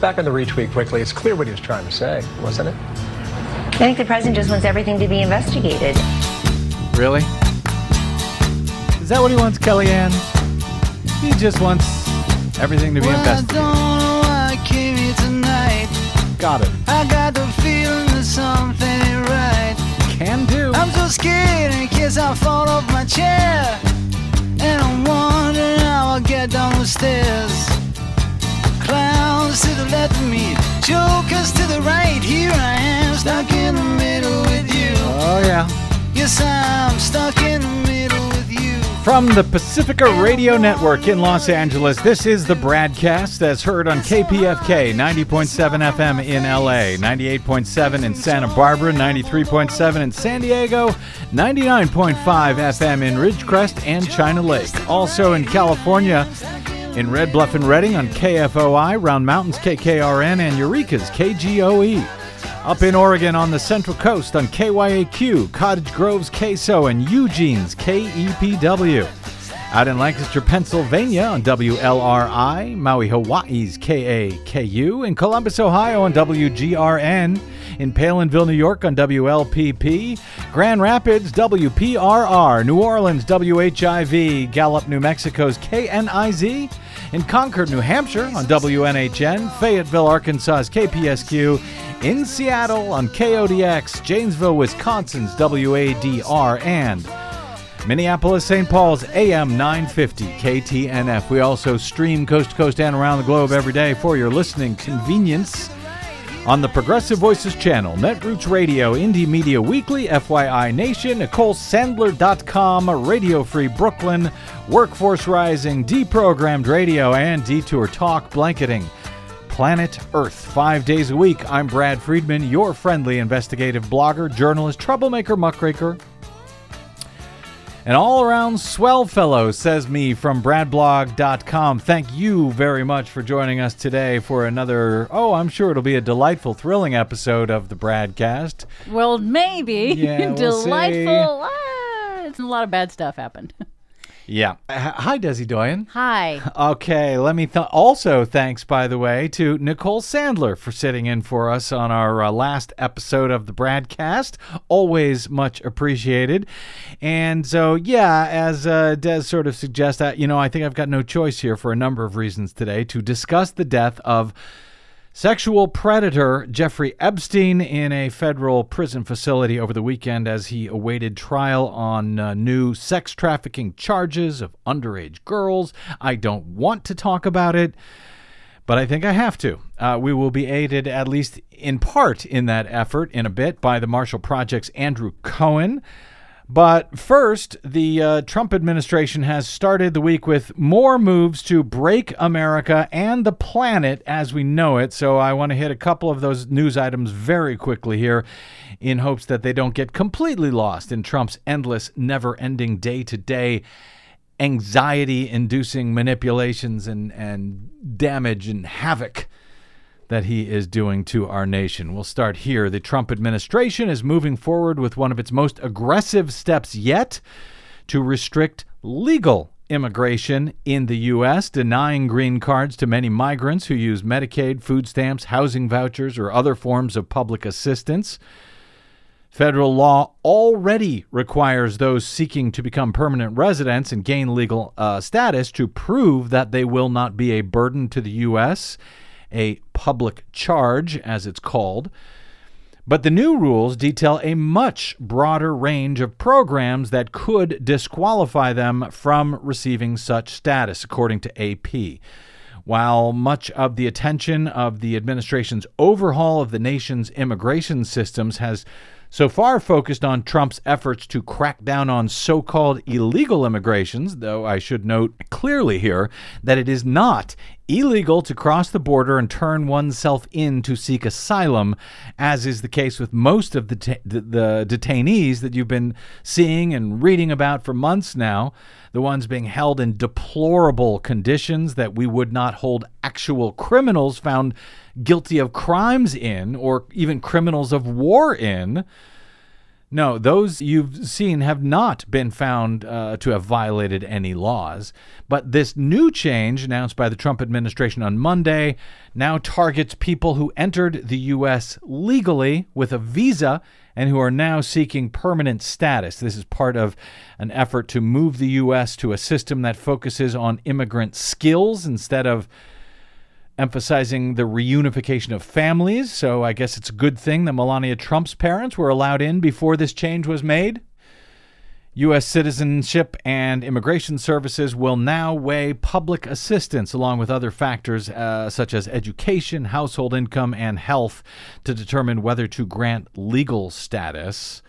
Back on the retweet quickly. It's clear what he was trying to say, wasn't it? I think the president just wants everything to be investigated. Really? Is that what he wants, Kellyanne? He just wants everything to be Well, I investigated. don't know why I came here tonight. Got it. I got the feeling that something ain't right. Can do. I'm so scared in case I fall off my chair. And I'm wondering how I'll get down the stairs. Clowns to the left of me, jokers to the right. Here I am, stuck in the middle with you. Oh, yeah. Yes, I'm stuck in the middle with you. From the Pacifica Radio Network in Los Angeles, this is the BradCast as heard on KPFK 90.7 FM in LA, 98.7 in Santa Barbara, 93.7 in San Diego, 99.5 FM in Ridgecrest and China Lake. Also in California, in Red Bluff and Redding on KFOI, Round Mountains KKRN, and Eureka's KGOE. Up in Oregon on the Central Coast on KYAQ, Cottage Grove's KSO, and Eugene's KEPW. Out in Lancaster, Pennsylvania on WLRI, Maui, Hawaii's KAKU, in Columbus, Ohio on WGRN, in Palenville, New York on WLPP, Grand Rapids, WPRR, New Orleans, WHIV, Gallup, New Mexico's KNIZ, in Concord, New Hampshire on WNHN, Fayetteville, Arkansas's KPSQ, in Seattle on KODX, Janesville, Wisconsin's WADR, and Minneapolis, St. Paul's AM 950 KTNF. We also stream coast to coast and around the globe every day for your listening convenience on the Progressive Voices channel, Netroots Radio, Indie Media Weekly, FYI Nation, NicoleSandler.com, Radio Free Brooklyn, Workforce Rising, Deprogrammed Radio, and Detour Talk blanketing Planet Earth. Five days a week, I'm Brad Friedman, your friendly investigative blogger, journalist, troublemaker, muckraker, an all around swell fellow, says me from bradblog.com. Thank you very much for joining us today for another, oh, I'm sure it'll be a delightful, thrilling episode of the Bradcast. Well, maybe. Yeah, we'll Delightful. Ah, it's a lot of bad stuff happened. Yeah. H- Hi, Desi Doyen. Hi. Okay, let me th- also thanks, by the way, to Nicole Sandler for sitting in for us on our uh, last episode of the BradCast. Always much appreciated. And so, yeah, as uh, Des sort of suggests, that you know, I think I've got no choice here for a number of reasons today to discuss the death of Sexual predator Jeffrey Epstein in a federal prison facility over the weekend as he awaited trial on uh, new sex trafficking charges of underage girls. I don't want to talk about it, but I think I have to. Uh, we will be aided, at least in part, in that effort in a bit by the Marshall Project's Andrew Cohen. But first, the uh, Trump administration has started the week with more moves to break America and the planet as we know it. So I want to hit a couple of those news items very quickly here in hopes that they don't get completely lost in Trump's endless, never ending day to day anxiety inducing manipulations and, and damage and havoc that he is doing to our nation. We'll start here. The Trump administration is moving forward with one of its most aggressive steps yet to restrict legal immigration in the U.S., denying green cards to many migrants who use Medicaid, food stamps, housing vouchers, or other forms of public assistance. Federal law already requires those seeking to become permanent residents and gain legal uh, status to prove that they will not be a burden to the U.S., a public charge, as it's called. But the new rules detail a much broader range of programs that could disqualify them from receiving such status, according to AP. While much of the attention of the administration's overhaul of the nation's immigration systems has so far focused on Trump's efforts to crack down on so called illegal immigrations, though I should note clearly here that it is not illegal to cross the border and turn oneself in to seek asylum, as is the case with most of the, the detainees that you've been seeing and reading about for months now. The ones being held in deplorable conditions that we would not hold actual criminals found guilty of crimes in, or even criminals of war in. No, those you've seen have not been found uh, to have violated any laws. But this new change, announced by the Trump administration on Monday, now targets people who entered the U.S. legally with a visa and who are now seeking permanent status. This is part of an effort to move the U.S. to a system that focuses on immigrant skills instead of emphasizing the reunification of families. So I guess it's a good thing that Melania Trump's parents were allowed in before this change was made. U.S. Citizenship and Immigration Services will now weigh public assistance along with other factors uh, such as education, household income, and health to determine whether to grant legal status.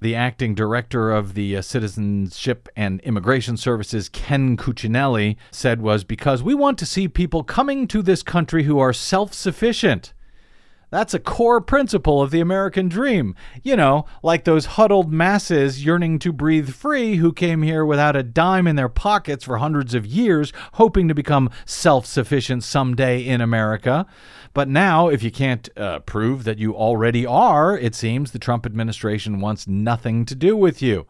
The acting director of the uh, Citizenship and Immigration Services, Ken Cuccinelli, said was because we want to see people coming to this country who are self sufficient. That's a core principle of the American dream. You know, like those huddled masses yearning to breathe free who came here without a dime in their pockets for hundreds of years, hoping to become self sufficient someday in America. But now, if you can't uh, prove that you already are, it seems the Trump administration wants nothing to do with you.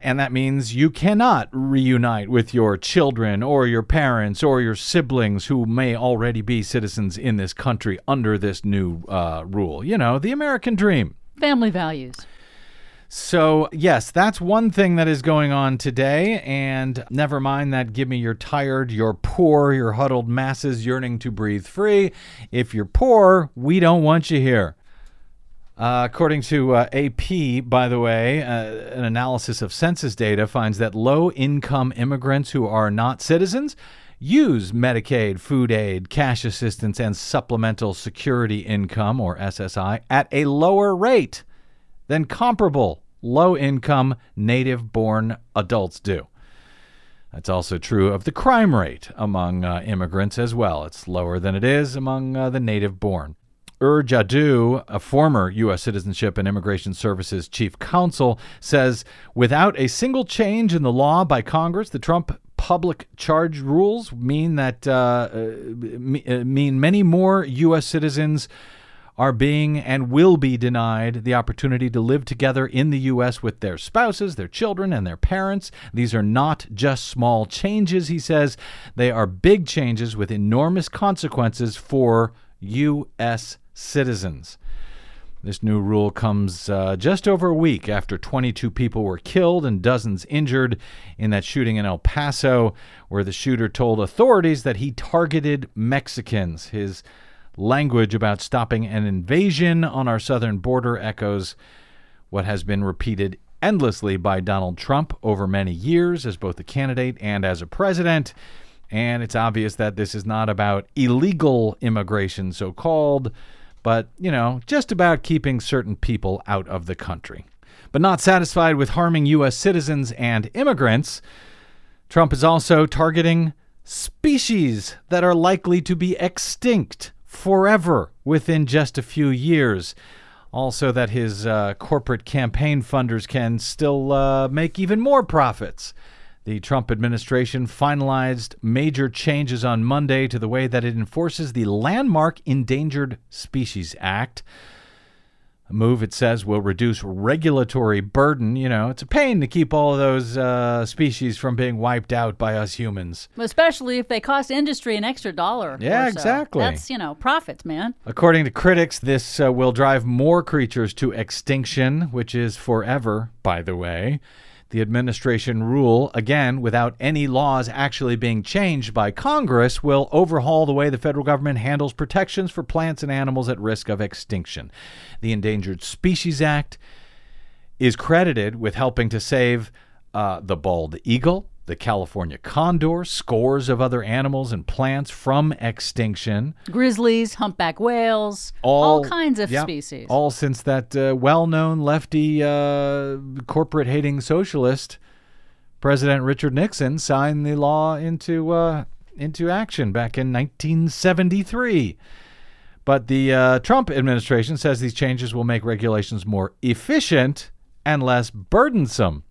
And that means you cannot reunite with your children or your parents or your siblings who may already be citizens in this country under this new uh, rule. You know, the American dream. Family values. So, yes, that's one thing that is going on today. And never mind that give me you're tired, you're poor, you're huddled masses yearning to breathe free. If you're poor, we don't want you here. Uh, according to uh, AP, by the way, uh, an analysis of census data finds that low income immigrants who are not citizens use Medicaid, food aid, cash assistance, and supplemental security income, or SSI, at a lower rate than comparable low income native born adults do. That's also true of the crime rate among uh, immigrants as well. It's lower than it is among uh, the native born. Ur Jaddou, a former U.S. Citizenship and Immigration Services chief counsel, says without a single change in the law by Congress, the Trump public charge rules mean that uh, uh, mean many more U.S. citizens are being and will be denied the opportunity to live together in the U.S. with their spouses, their children, and their parents. These are not just small changes, he says. They are big changes with enormous consequences for U.S citizens. This new rule comes uh, just over a week after 22 people were killed and dozens injured in that shooting in El Paso, where the shooter told authorities that he targeted Mexicans. His language about stopping an invasion on our southern border echoes what has been repeated endlessly by Donald Trump over many years as both a candidate and as a president. And it's obvious that this is not about illegal immigration, so called but, you know, just about keeping certain people out of the country. But not satisfied with harming U.S. citizens and immigrants, Trump is also targeting species that are likely to be extinct forever within just a few years. Also, that his uh, corporate campaign funders can still uh, make even more profits. The Trump administration finalized major changes on Monday to the way that it enforces the landmark Endangered Species Act. A move, it says, will reduce regulatory burden. You know, it's a pain to keep all of those uh, species from being wiped out by us humans. Especially if they cost industry an extra dollar. Yeah, or so. exactly. That's, you know, profits, man. According to critics, this uh, will drive more creatures to extinction, which is forever, by the way. The administration rule, again, without any laws actually being changed by Congress, will overhaul the way the federal government handles protections for plants and animals at risk of extinction. The Endangered Species Act is credited with helping to save uh, the bald eagle, the California condor, scores of other animals and plants from extinction. Grizzlies, humpback whales, all, kinds of yep, species. All since that uh, well known lefty uh, corporate hating socialist, President Richard Nixon, signed the law into, uh, into action back in 1973. But the uh, Trump administration says these changes will make regulations more efficient and less burdensome.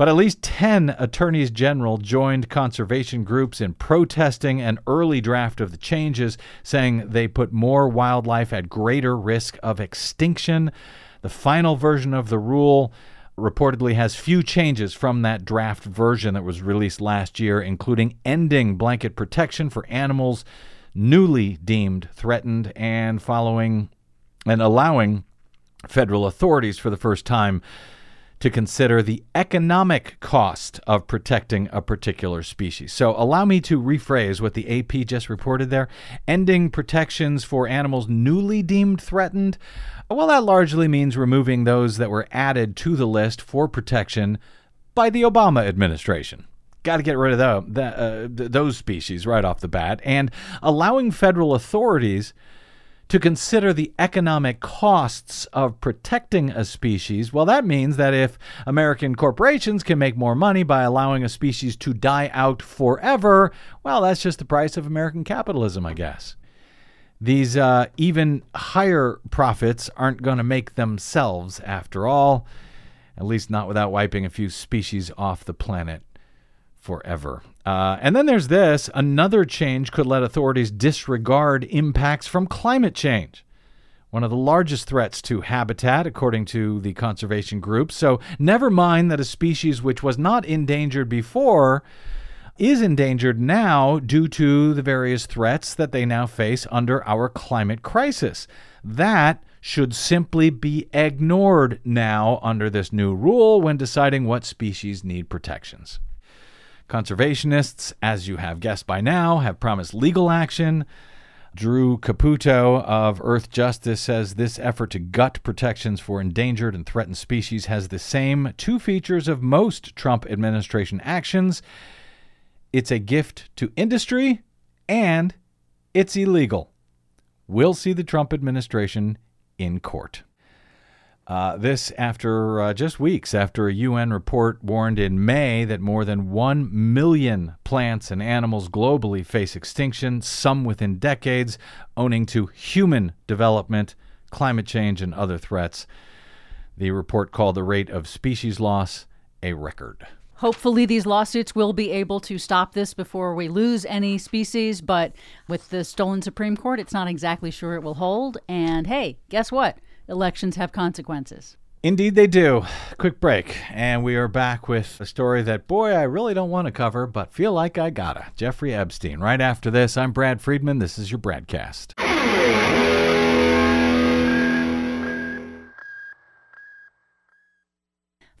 But at least 10 attorneys general joined conservation groups in protesting an early draft of the changes, saying they put more wildlife at greater risk of extinction. The final version of the rule reportedly has few changes from that draft version that was released last year, including ending blanket protection for animals newly deemed threatened and following and allowing federal authorities for the first time to consider the economic cost of protecting a particular species. So, allow me to rephrase what the AP just reported there. Ending protections for animals newly deemed threatened. Well, that largely means removing those that were added to the list for protection by the Obama administration. Got to get rid of the, the, uh, those species right off the bat, and allowing federal authorities to consider the economic costs of protecting a species, well, that means that if American corporations can make more money by allowing a species to die out forever, well, that's just the price of American capitalism, I guess. These uh, even higher profits aren't going to make themselves, after all, at least not without wiping a few species off the planet forever. Uh, and then there's this another change could let authorities disregard impacts from climate change. One of the largest threats to habitat, according to the conservation group. So, never mind that a species which was not endangered before is endangered now due to the various threats that they now face under our climate crisis. That should simply be ignored now under this new rule when deciding what species need protections. Conservationists, as you have guessed by now, have promised legal action. Drew Caputo of Earthjustice says this effort to gut protections for endangered and threatened species has the same two features of most Trump administration actions it's a gift to industry and it's illegal. We'll see the Trump administration in court. Uh, this after uh, just weeks after a UN report warned in May that more than 1 million plants and animals globally face extinction, some within decades, owing to human development, climate change, and other threats. The report called the rate of species loss a record. Hopefully, these lawsuits will be able to stop this before we lose any species. But with the stolen Supreme Court, it's not exactly sure it will hold. And hey, guess what? Elections have consequences. Indeed, they do. Quick break, and we are back with a story that, boy, I really don't want to cover, but feel like I gotta. Jeffrey Epstein. Right after this, I'm Brad Friedman. This is your BradCast.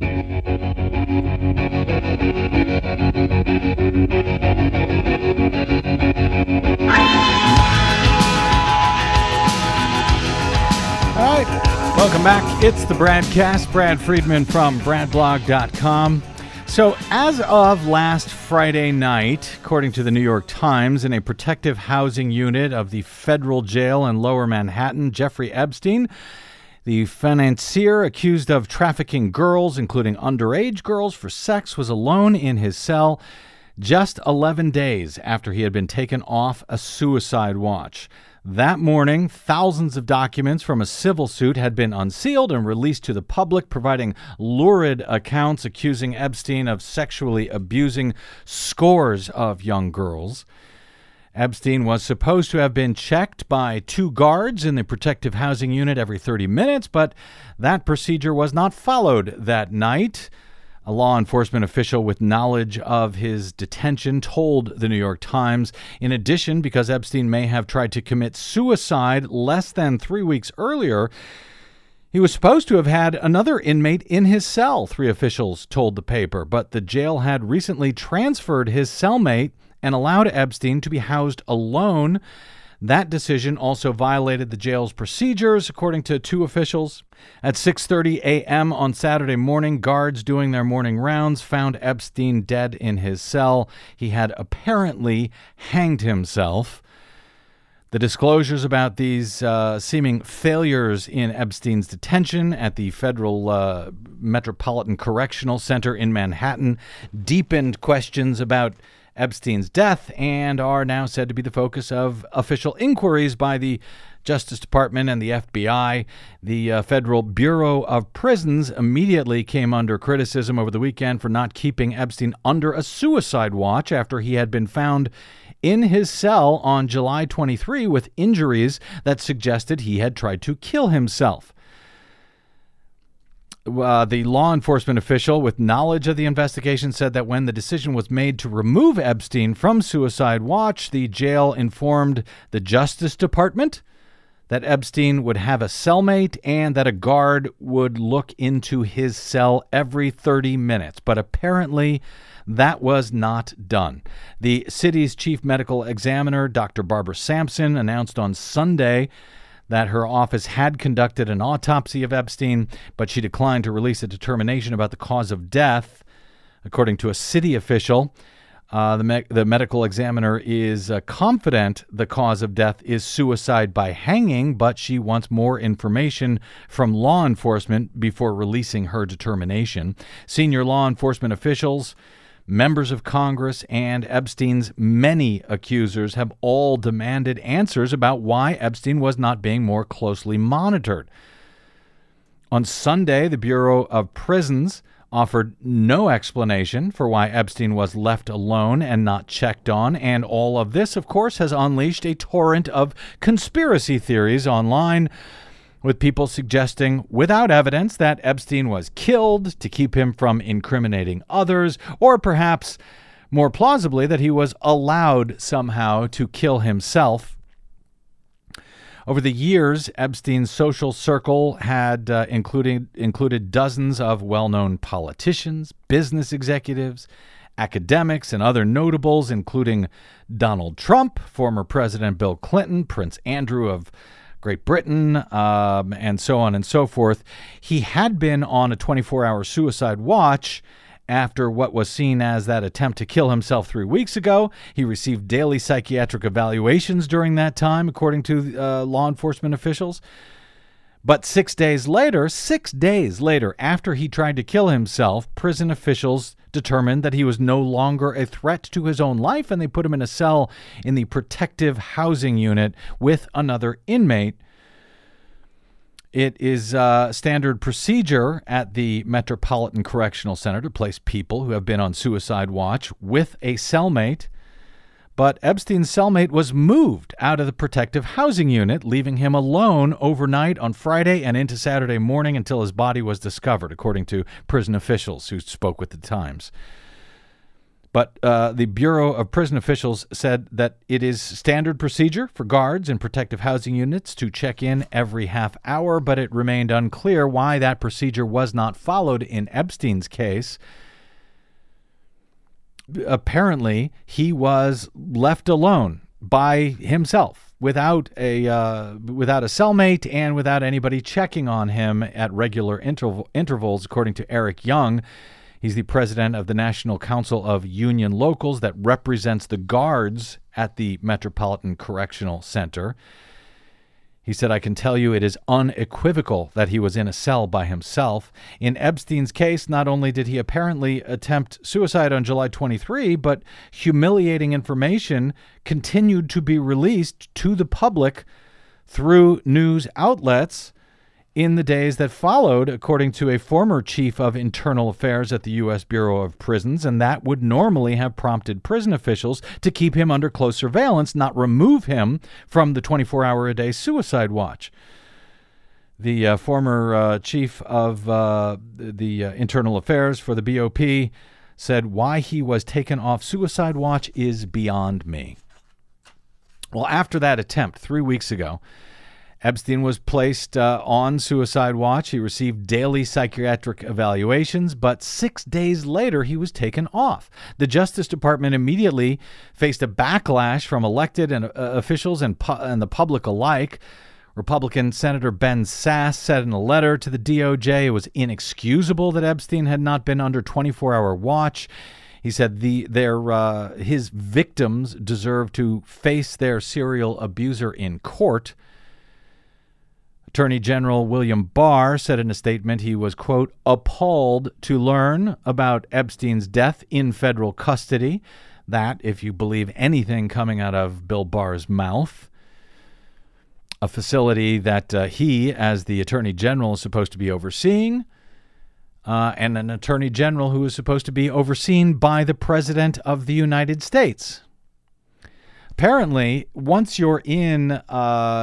All right, welcome back. It's the BradCast. Brad Friedman from BradBlog.com. So, as of last Friday night, according to the New York Times, in a protective housing unit of the federal jail in lower Manhattan, Jeffrey Epstein the financier accused of trafficking girls, including underage girls, for sex was alone in his cell just 11 days after he had been taken off a suicide watch. That morning, thousands of documents from a civil suit had been unsealed and released to the public, providing lurid accounts accusing Epstein of sexually abusing scores of young girls. Epstein was supposed to have been checked by two guards in the protective housing unit every 30 minutes, but that procedure was not followed that night. A law enforcement official with knowledge of his detention told the New York Times. In addition, because Epstein may have tried to commit suicide less than three weeks earlier, he was supposed to have had another inmate in his cell, three officials told the paper, but the jail had recently transferred his cellmate and allowed Epstein to be housed alone. That decision also violated the jail's procedures, according to two officials. At 6:30 a.m. on Saturday morning, guards doing their morning rounds found Epstein dead in his cell. He had apparently hanged himself. The disclosures about these uh, seeming failures in Epstein's detention at the Federal uh, Metropolitan Correctional Center in Manhattan deepened questions about Epstein's death and are now said to be the focus of official inquiries by the Justice Department and the FBI. The uh, Federal Bureau of Prisons immediately came under criticism over the weekend for not keeping Epstein under a suicide watch after he had been found in his cell on July 23 with injuries that suggested he had tried to kill himself. Uh, the law enforcement official with knowledge of the investigation said that when the decision was made to remove Epstein from Suicide Watch, the jail informed the Justice Department that Epstein would have a cellmate and that a guard would look into his cell every 30 minutes. But apparently, that was not done. The city's chief medical examiner, Dr. Barbara Sampson, announced on Sunday that her office had conducted an autopsy of Epstein, but she declined to release a determination about the cause of death. According to a city official, uh, the, me- the medical examiner is uh, confident the cause of death is suicide by hanging, but she wants more information from law enforcement before releasing her determination. Senior law enforcement officials Members of Congress and Epstein's many accusers have all demanded answers about why Epstein was not being more closely monitored. On Sunday, the Bureau of Prisons offered no explanation for why Epstein was left alone and not checked on, and all of this, of course, has unleashed a torrent of conspiracy theories online with people suggesting, without evidence, that Epstein was killed to keep him from incriminating others, or perhaps more plausibly, that he was allowed somehow to kill himself. Over the years, Epstein's social circle had uh, included, included dozens of well known politicians, business executives, academics, and other notables, including Donald Trump, former President Bill Clinton, Prince Andrew of Great Britain, um, and so on and so forth. He had been on a 24 hour suicide watch after what was seen as that attempt to kill himself three weeks ago. He received daily psychiatric evaluations during that time, according to uh, law enforcement officials. But six days later, six days later, after he tried to kill himself, prison officials determined that he was no longer a threat to his own life and they put him in a cell in the protective housing unit with another inmate. It is uh, standard procedure at the Metropolitan Correctional Center to place people who have been on suicide watch with a cellmate but Epstein's cellmate was moved out of the protective housing unit, leaving him alone overnight on Friday and into Saturday morning until his body was discovered, according to prison officials who spoke with the Times. But uh, the Bureau of Prison Officials said that it is standard procedure for guards in protective housing units to check in every half hour, but it remained unclear why that procedure was not followed in Epstein's case apparently he was left alone by himself without a uh, without a cellmate and without anybody checking on him at regular interval, intervals according to Eric Young. He's the president of the National Council of Union Locals that represents the guards at the Metropolitan Correctional Center he said, I can tell you it is unequivocal that he was in a cell by himself. In Epstein's case, not only did he apparently attempt suicide on July 23, but humiliating information continued to be released to the public through news outlets in the days that followed, according to a former chief of internal affairs at the U.S. Bureau of Prisons, and that would normally have prompted prison officials to keep him under close surveillance, not remove him from the 24 hour a day suicide watch. The uh, former uh, chief of uh, the uh, internal affairs for the BOP said, Why he was taken off suicide watch is beyond me. Well, after that attempt three weeks ago, Epstein was placed uh, on suicide watch. He received daily psychiatric evaluations, but six days later, he was taken off. The Justice Department immediately faced a backlash from elected and, uh, officials and, pu- and the public alike. Republican Senator Ben Sasse said in a letter to the DOJ it was inexcusable that Epstein had not been under 24 hour watch. He said the their uh, his victims deserve to face their serial abuser in court. Attorney General William Barr said in a statement he was, quote, appalled to learn about Epstein's death in federal custody. That, if you believe anything coming out of Bill Barr's mouth, a facility that uh, he, as the Attorney General, is supposed to be overseeing, uh, and an Attorney General who is supposed to be overseen by the President of the United States apparently, once you're in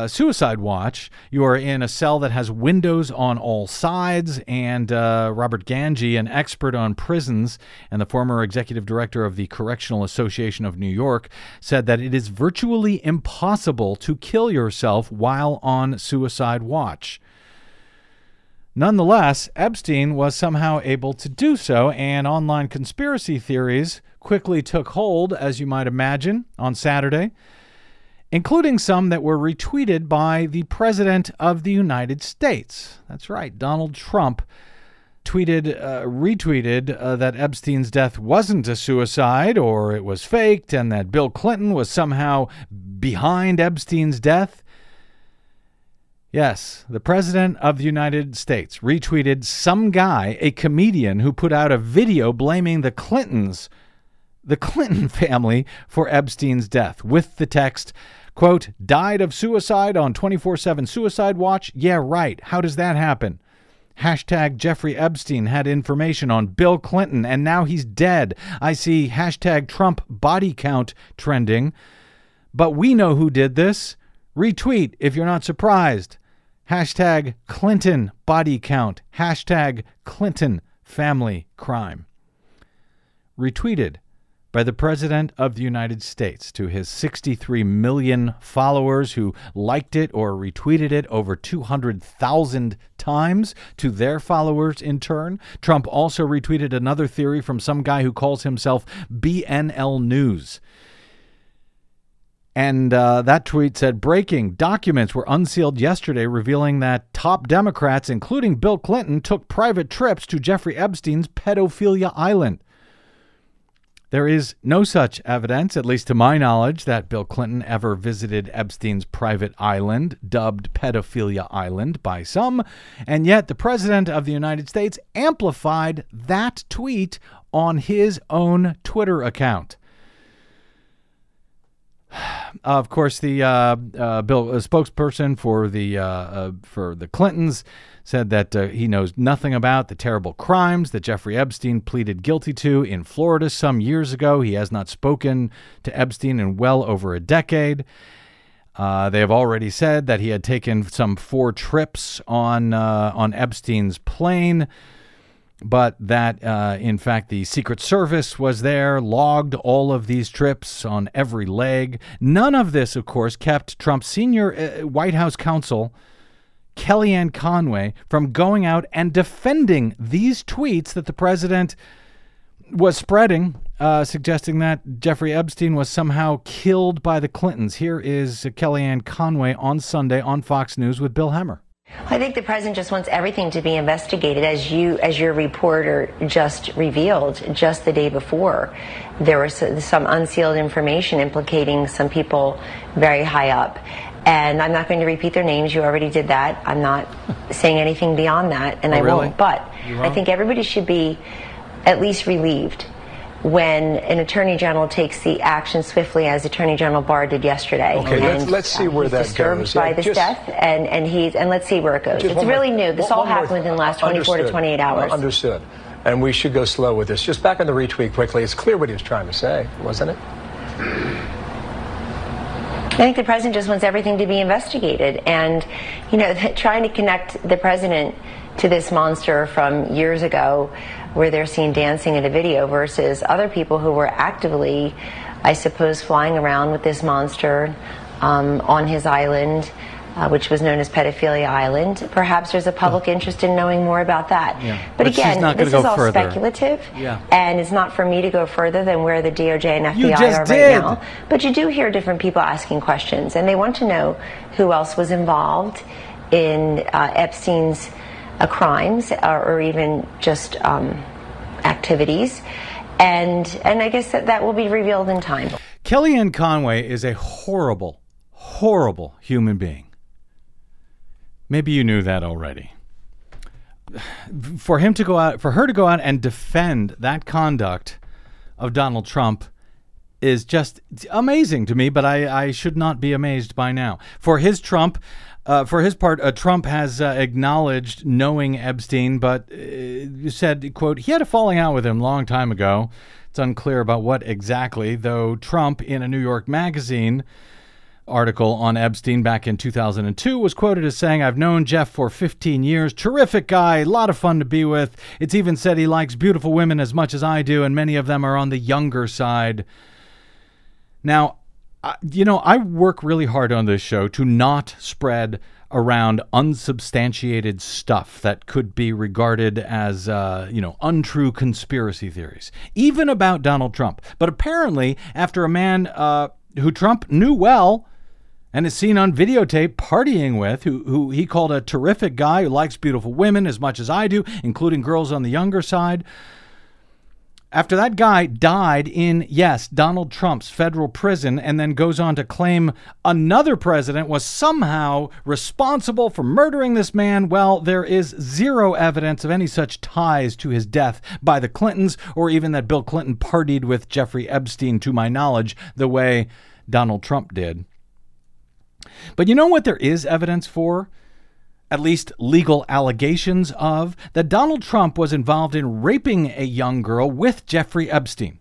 Suicide Watch, you are in a cell that has windows on all sides. And uh, Robert Gangi, an expert on prisons and the former executive director of the Correctional Association of New York, said that it is virtually impossible to kill yourself while on Suicide Watch. Nonetheless, Epstein was somehow able to do so, and online conspiracy theories quickly took hold, as you might imagine, on Saturday, including some that were retweeted by the President of the United States. That's right, Donald Trump tweeted, uh, retweeted uh, that Epstein's death wasn't a suicide or it was faked and that Bill Clinton was somehow behind Epstein's death. Yes, the President of the United States retweeted some guy, a comedian, who put out a video blaming the Clintons the Clinton family for Epstein's death with the text, quote, died of suicide on 24 7 Suicide Watch? Yeah, right. How does that happen? Hashtag Jeffrey Epstein had information on Bill Clinton and now he's dead. I see hashtag Trump body count trending. But we know who did this. Retweet if you're not surprised. Hashtag Clinton body count. Hashtag Clinton family crime. Retweeted by the President of the United States to his 63 million followers who liked it or retweeted it over 200,000 times to their followers in turn. Trump also retweeted another theory from some guy who calls himself BNL News. And uh, that tweet said breaking documents were unsealed yesterday, revealing that top Democrats, including Bill Clinton, took private trips to Jeffrey Epstein's pedophilia island. There is no such evidence, at least to my knowledge, that Bill Clinton ever visited Epstein's private island, dubbed Pedophilia Island by some, and yet the President of the United States amplified that tweet on his own Twitter account. Of course, the uh, uh, Bill uh, spokesperson for the uh, uh, for the Clintons said that uh, he knows nothing about the terrible crimes that Jeffrey Epstein pleaded guilty to in Florida some years ago. He has not spoken to Epstein in well over a decade. they have already said that he had taken some four trips on on Epstein's plane but that uh, in fact the Secret Service was there, logged all of these trips on every leg. None of this, of course, kept Trump's senior uh, White House counsel, Kellyanne Conway, from going out and defending these tweets that the president was spreading, uh, suggesting that Jeffrey Epstein was somehow killed by the Clintons. Here is Kellyanne Conway on Sunday on Fox News with Bill Hemmer. I think the president just wants everything to be investigated, as you, as your reporter just revealed just the day before. There was some unsealed information implicating some people very high up. And I'm not going to repeat their names. You already did that. I'm not saying anything beyond that, and oh, I really? won't. But I think everybody should be at least relieved when an attorney general takes the action swiftly, as Attorney General Barr did yesterday. Okay, and, let's, let's see uh, where he's that disturbed goes. by Yeah, this just- death, and and he's and let's see where it goes. It's one more- really new. This all happened within the last 24 to 28 hours. Understood. And we should go slow with this. Just back on the retweet quickly. It's clear what he was trying to say, wasn't it? I think the president just wants everything to be investigated, and you know, trying to connect the president to this monster from years ago, where they're seen dancing in a video, versus other people who were actively, I suppose, flying around with this monster um, on his island. Uh, which was known as Pedophilia Island. Perhaps there's a public interest in knowing more about that. Yeah. But, But again, this is all further. speculative, Yeah. and it's not for me to go further than where the DOJ and FBI are did. right now. But you do hear different people asking questions, and they want to know who else was involved in uh, Epstein's uh, crimes or, or even just um, activities. and and I guess that that will be revealed in time. Kellyanne Conway is a horrible, horrible human being. Maybe you knew that already. For him to go out, for her to go out and defend that conduct of Donald Trump is just amazing to me, but I, I should not be amazed by now. For his Trump, uh, for his part, uh, Trump has uh, acknowledged knowing Epstein, but uh, said, "quote He had a falling out with him a long time ago. It's unclear about what exactly, though. Trump, in a New York magazine." article on Epstein back in 2002 was quoted as saying, I've known Jeff for 15 years. Terrific guy, a lot of fun to be with. It's even said he likes beautiful women as much as I do, and many of them are on the younger side. Now, you know, I work really hard on this show to not spread around unsubstantiated stuff that could be regarded as, uh, you know, untrue conspiracy theories, even about Donald Trump. But apparently, after a man uh, who Trump knew well and is seen on videotape partying with, who, who he called a terrific guy who likes beautiful women as much as I do, including girls on the younger side. After that guy died in, yes, Donald Trump's federal prison, and then goes on to claim another president was somehow responsible for murdering this man, well, there is zero evidence of any such ties to his death by the Clintons, or even that Bill Clinton partied with Jeffrey Epstein, to my knowledge, the way Donald Trump did. But you know what there is evidence for? At least legal allegations of that Donald Trump was involved in raping a young girl with Jeffrey Epstein.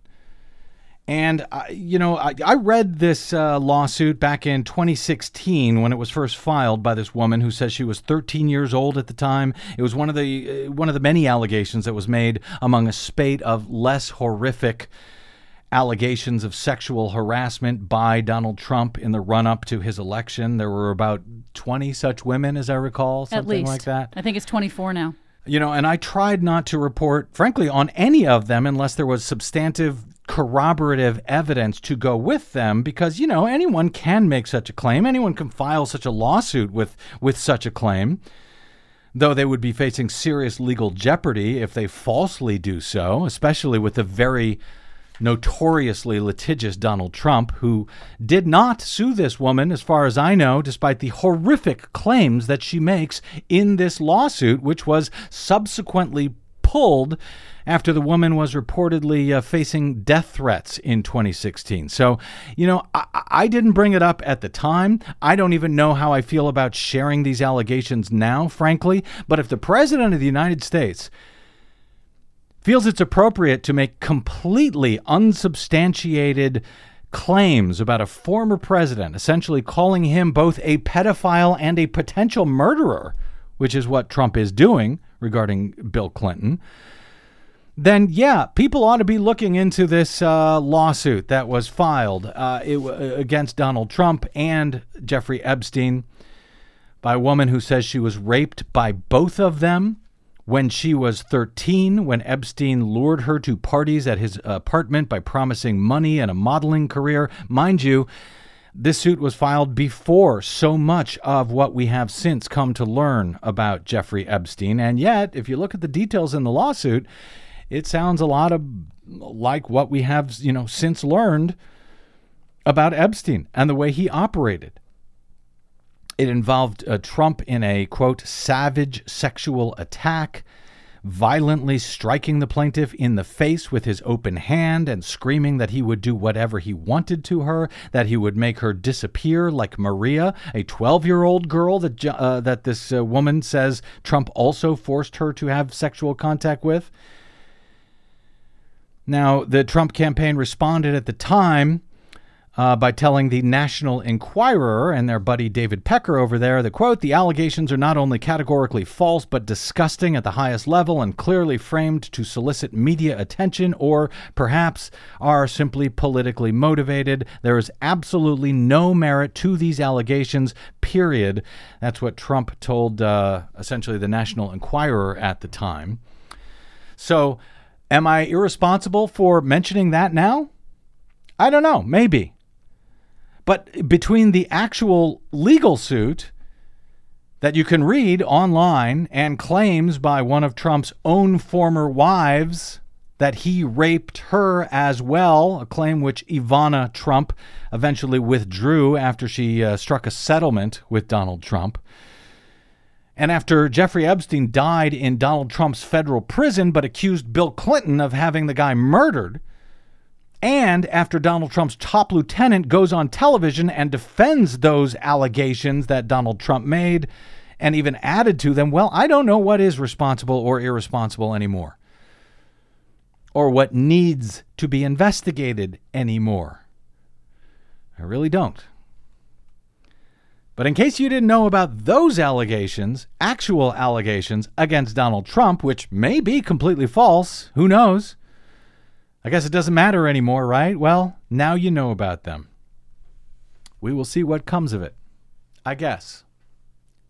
And, uh, you know, I, I read this uh, lawsuit back in 2016 when it was first filed by this woman who says she was 13 years old at the time. It was one of the uh, one of the many allegations that was made among a spate of less horrific allegations of sexual harassment by Donald Trump in the run up to his election. There were about 20 such women, as I recall, something At least. like that. I think it's 24 now. You know, and I tried not to report, frankly, on any of them unless there was substantive corroborative evidence to go with them because you know anyone can make such a claim anyone can file such a lawsuit with with such a claim though they would be facing serious legal jeopardy if they falsely do so especially with the very notoriously litigious Donald Trump, who did not sue this woman, as far as I know, despite the horrific claims that she makes in this lawsuit, which was subsequently pulled after the woman was reportedly uh, facing death threats in 2016. So, you know, I, I, didn't bring it up at the time. I don't even know how I feel about sharing these allegations now, frankly. But if the President of the United States feels it's appropriate to make completely unsubstantiated claims about a former president, essentially calling him both a pedophile and a potential murderer, which is what Trump is doing regarding Bill Clinton, then yeah, people ought to be looking into this uh, lawsuit that was filed uh, it, uh, against Donald Trump and Jeffrey Epstein by a woman who says she was raped by both of them when she was 13, when Epstein lured her to parties at his apartment by promising money and a modeling career. Mind you, this suit was filed before so much of what we have since come to learn about Jeffrey Epstein. And yet, if you look at the details in the lawsuit, it sounds a lot of like what we have, you know, since learned about Epstein and the way he operated. It involved uh, Trump in a, quote, savage sexual attack, violently striking the plaintiff in the face with his open hand and screaming that he would do whatever he wanted to her, that he would make her disappear like Maria, a 12 year old girl that, uh, that this uh, woman says Trump also forced her to have sexual contact with. Now, the Trump campaign responded at the time uh, by telling the National Enquirer and their buddy David Pecker over there that, quote, the allegations are not only categorically false, but disgusting at the highest level and clearly framed to solicit media attention or perhaps are simply politically motivated. There is absolutely no merit to these allegations, period. That's what Trump told uh, essentially the National Enquirer at the time. So, am I irresponsible for mentioning that now? I don't know, maybe. But between the actual legal suit that you can read online and claims by one of Trump's own former wives that he raped her as well, a claim which Ivana Trump eventually withdrew after she uh, struck a settlement with Donald Trump. And after Jeffrey Epstein died in Donald Trump's federal prison but accused Bill Clinton of having the guy murdered, and after Donald Trump's top lieutenant goes on television and defends those allegations that Donald Trump made and even added to them, well, I don't know what is responsible or irresponsible anymore or what needs to be investigated anymore. I really don't. But in case you didn't know about those allegations, actual allegations against Donald Trump, which may be completely false, who knows? I guess it doesn't matter anymore, right? Well, now you know about them. We will see what comes of it. I guess.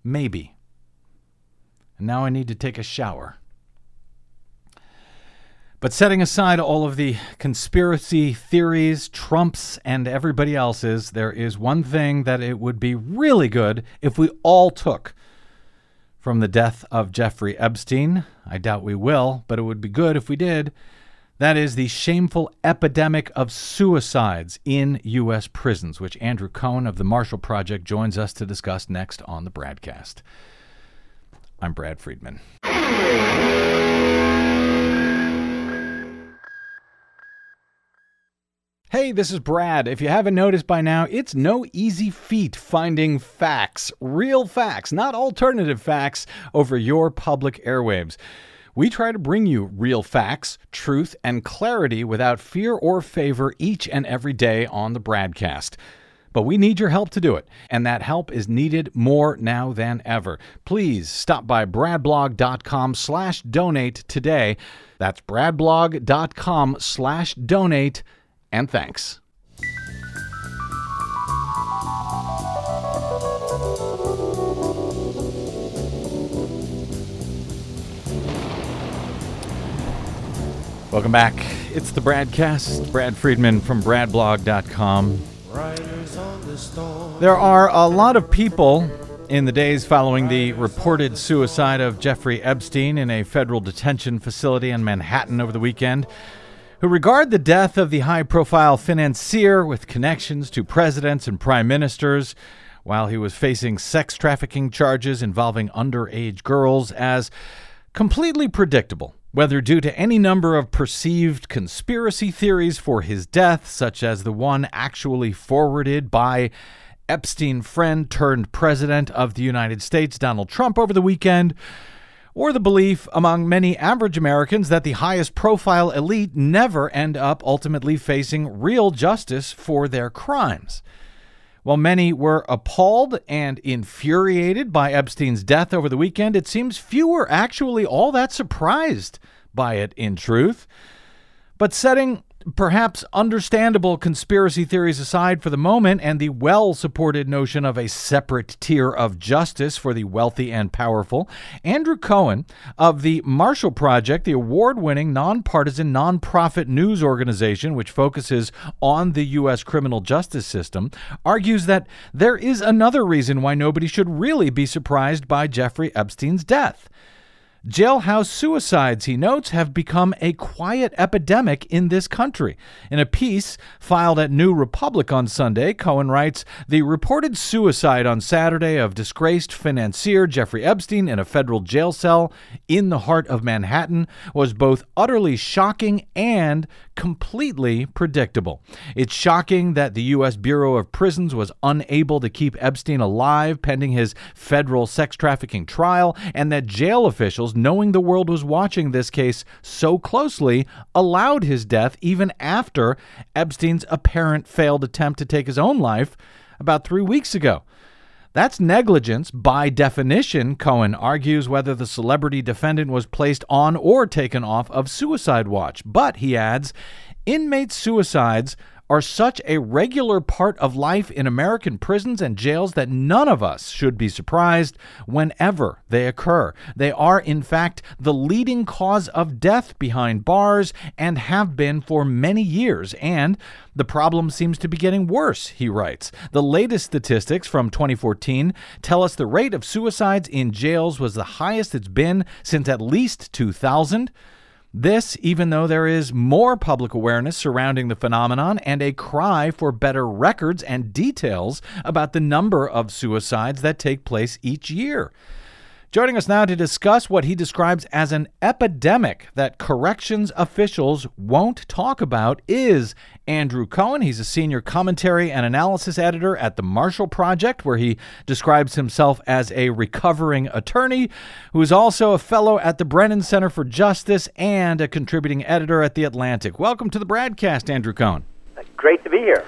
Maybe. And now I need to take a shower. But setting aside all of the conspiracy theories, Trump's, and everybody else's, there is one thing that it would be really good if we all took from the death of Jeffrey Epstein. I doubt we will, but it would be good if we did. That is the shameful epidemic of suicides in U.S. prisons, which Andrew Cohen of the Marshall Project joins us to discuss next on the BradCast. I'm Brad Friedman. Hey, this is Brad. If you haven't noticed by now, it's no easy feat finding facts, real facts, not alternative facts, over your public airwaves. We try to bring you real facts, truth, and clarity without fear or favor each and every day on the BradCast. But we need your help to do it, and that help is needed more now than ever. Please stop by bradblog.com slash donate today. That's bradblog.com slash donate and thanks. Welcome back. It's the BradCast. Brad Friedman from bradblog.com. There are a lot of people in the days following the reported suicide of Jeffrey Epstein in a federal detention facility in Manhattan over the weekend who regard the death of the high profile financier with connections to presidents and prime ministers while he was facing sex trafficking charges involving underage girls as completely predictable, whether due to any number of perceived conspiracy theories for his death, such as the one actually forwarded by Epstein friend turned president of the United States, Donald Trump, over the weekend or the belief among many average Americans that the highest profile elite never end up ultimately facing real justice for their crimes. While many were appalled and infuriated by Epstein's death over the weekend, it seems few were actually all that surprised by it in truth. But setting perhaps understandable conspiracy theories aside for the moment and the well supported notion of a separate tier of justice for the wealthy and powerful, Andrew Cohen of the Marshall Project, the award winning nonpartisan nonprofit news organization which focuses on the U.S. criminal justice system, argues that there is another reason why nobody should really be surprised by Jeffrey Epstein's death. Jailhouse suicides, he notes, have become a quiet epidemic in this country. In a piece filed at New Republic on Sunday, Cohen writes The reported suicide on Saturday of disgraced financier Jeffrey Epstein in a federal jail cell in the heart of Manhattan was both utterly shocking and completely predictable. It's shocking that the U.S. Bureau of Prisons was unable to keep Epstein alive pending his federal sex trafficking trial, and that jail officials, knowing the world was watching this case so closely, allowed his death even after Epstein's apparent failed attempt to take his own life about three weeks ago. That's negligence by definition, Cohen argues, whether the celebrity defendant was placed on or taken off of suicide watch. But, he adds, inmate suicides are such a regular part of life in American prisons and jails that none of us should be surprised whenever they occur. They are, in fact, the leading cause of death behind bars and have been for many years. And the problem seems to be getting worse, he writes. The latest statistics from 2014 tell us the rate of suicides in jails was the highest it's been since at least 2000. This, even though there is more public awareness surrounding the phenomenon and a cry for better records and details about the number of suicides that take place each year. Joining us now to discuss what he describes as an epidemic that corrections officials won't talk about is Andrew Cohen. He's a senior commentary and analysis editor at the Marshall Project, where he describes himself as a recovering attorney who is also a fellow at the Brennan Center for Justice and a contributing editor at The Atlantic. Welcome to the BradCast, Andrew Cohen. Great to be here.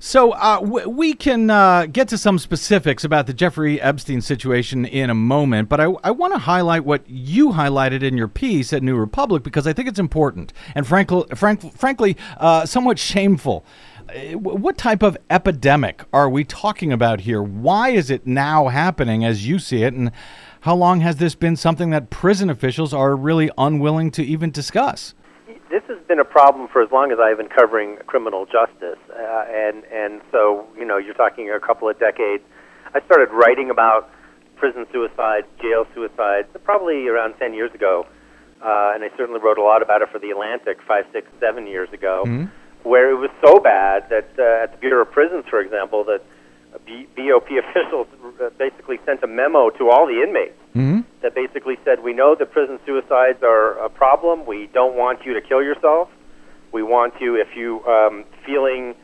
So uh, w- we can uh, get to some specifics about the Jeffrey Epstein situation in a moment, but I, I want to highlight what you highlighted in your piece at New Republic because I think it's important and frankly, frank, frankly, uh, somewhat shameful. Uh, what type of epidemic are we talking about here? Why is it now happening as you see it, and how long has this been something that prison officials are really unwilling to even discuss? This has been a problem for as long as I've been covering criminal justice, uh, and and so you know you're talking a couple of decades. I started writing about prison suicide, jail suicide, probably around ten years ago, uh, and I certainly wrote a lot about it for the Atlantic five, six, seven years ago, mm-hmm. where it was so bad that uh, at the Bureau of Prisons, for example, that B- BOP officials basically sent a memo to all the inmates mm-hmm. that basically said, "We know that prison suicides are a problem. We don't want you to kill yourself. We want you, if you um, feeling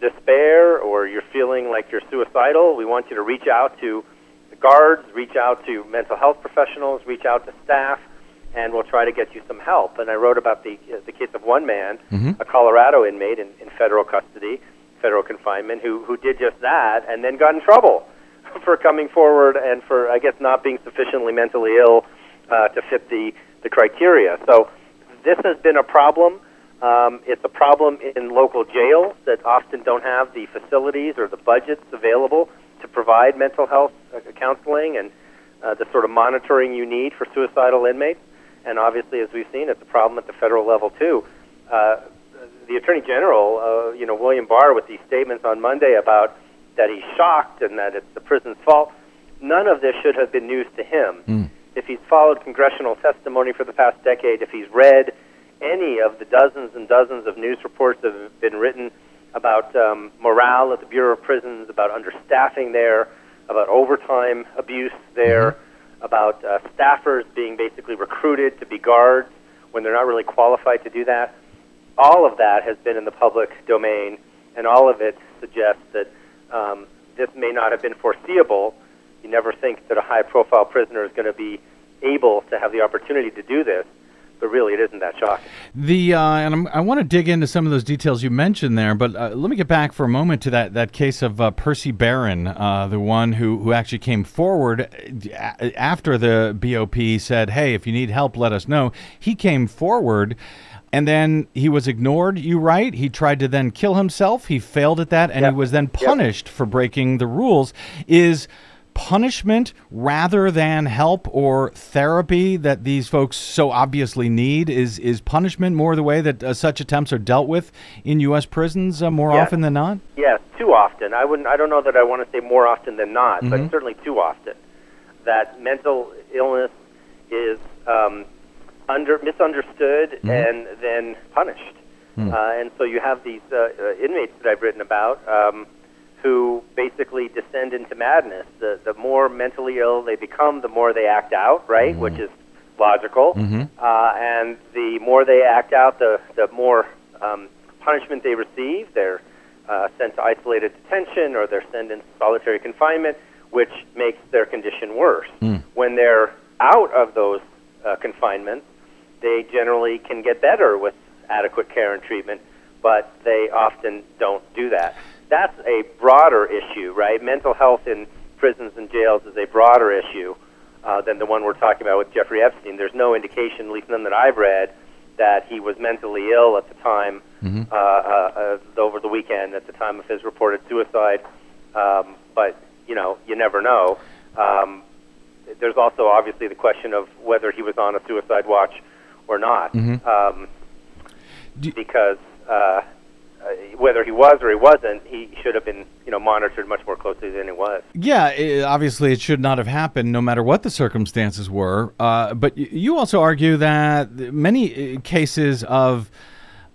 despair or you're feeling like you're suicidal, we want you to reach out to the guards, reach out to mental health professionals, reach out to staff." and we'll try to get you some help. And I wrote about the uh, the case of one man, mm-hmm. a Colorado inmate in, in federal custody, federal confinement who who did just that and then got in trouble for coming forward and for I guess not being sufficiently mentally ill uh, to fit the the criteria. So this has been a problem. Um, it's a problem in local jails that often don't have the facilities or the budgets available to provide mental health uh, counseling and uh, the sort of monitoring you need for suicidal inmates. And obviously, as we've seen, it's a problem at the federal level too. Uh, the Attorney General, uh, you know, William Barr, with these statements on Monday about that he's shocked and that it's the prison's fault, none of this should have been news to him. Mm. If he's followed congressional testimony for the past decade, if he's read any of the dozens and dozens of news reports that have been written about um, morale at the Bureau of Prisons, about understaffing there, about overtime abuse there, mm-hmm. about uh, staffers being basically recruited to be guards when they're not really qualified to do that all of that has been in the public domain, and all of it suggests that um, this may not have been foreseeable. You never think that a high profile prisoner is going to be able to have the opportunity to do this, but really it isn't that shocking. The uh, and I'm, i want to dig into some of those details you mentioned there, but uh, let me get back for a moment to that, that case of uh, Percy Barron, uh, the one who, who actually came forward uh, after the BOP said, "Hey, if you need help, let us know." He came forward and then he was ignored. You right? He tried to then kill himself. He failed at that, and yep. he was then punished yep. for breaking the rules. Is punishment rather than help or therapy that these folks so obviously need? Is is punishment more the way that uh, such attempts are dealt with in U.S. prisons uh, more yes. often than not? Yes, too often. I wouldn't. I don't know that I want to say more often than not, mm-hmm. but certainly too often. That mental illness is um, under misunderstood mm-hmm. and then punished. Mm. Uh, and so you have these uh, uh, inmates that I've written about um, who basically descend into madness. The the more mentally ill they become, the more they act out, right? Mm-hmm. Which is logical. Mm-hmm. Uh, and the more they act out, the the more um, punishment they receive. They're uh, sent to isolated detention or they're sent into solitary confinement, which makes their condition worse. Mm. When they're out of those uh, confinements, they generally can get better with adequate care and treatment, but they often don't do that. That's a broader issue, right? Mental health in prisons and jails is a broader issue uh, than the one we're talking about with Jeffrey Epstein. There's no indication, at least none that I've read, that he was mentally ill at the time, mm-hmm. uh, uh, uh, over the weekend, at the time of his reported suicide. Um, but, you know, you never know. Um, there's also obviously the question of whether he was on a suicide watch or not, mm-hmm. um, because uh, whether he was or he wasn't, he should have been, you know, monitored much more closely than he was. Yeah, i obviously it should not have happened, no matter what the circumstances were. Uh, but you also argue that many uh, cases of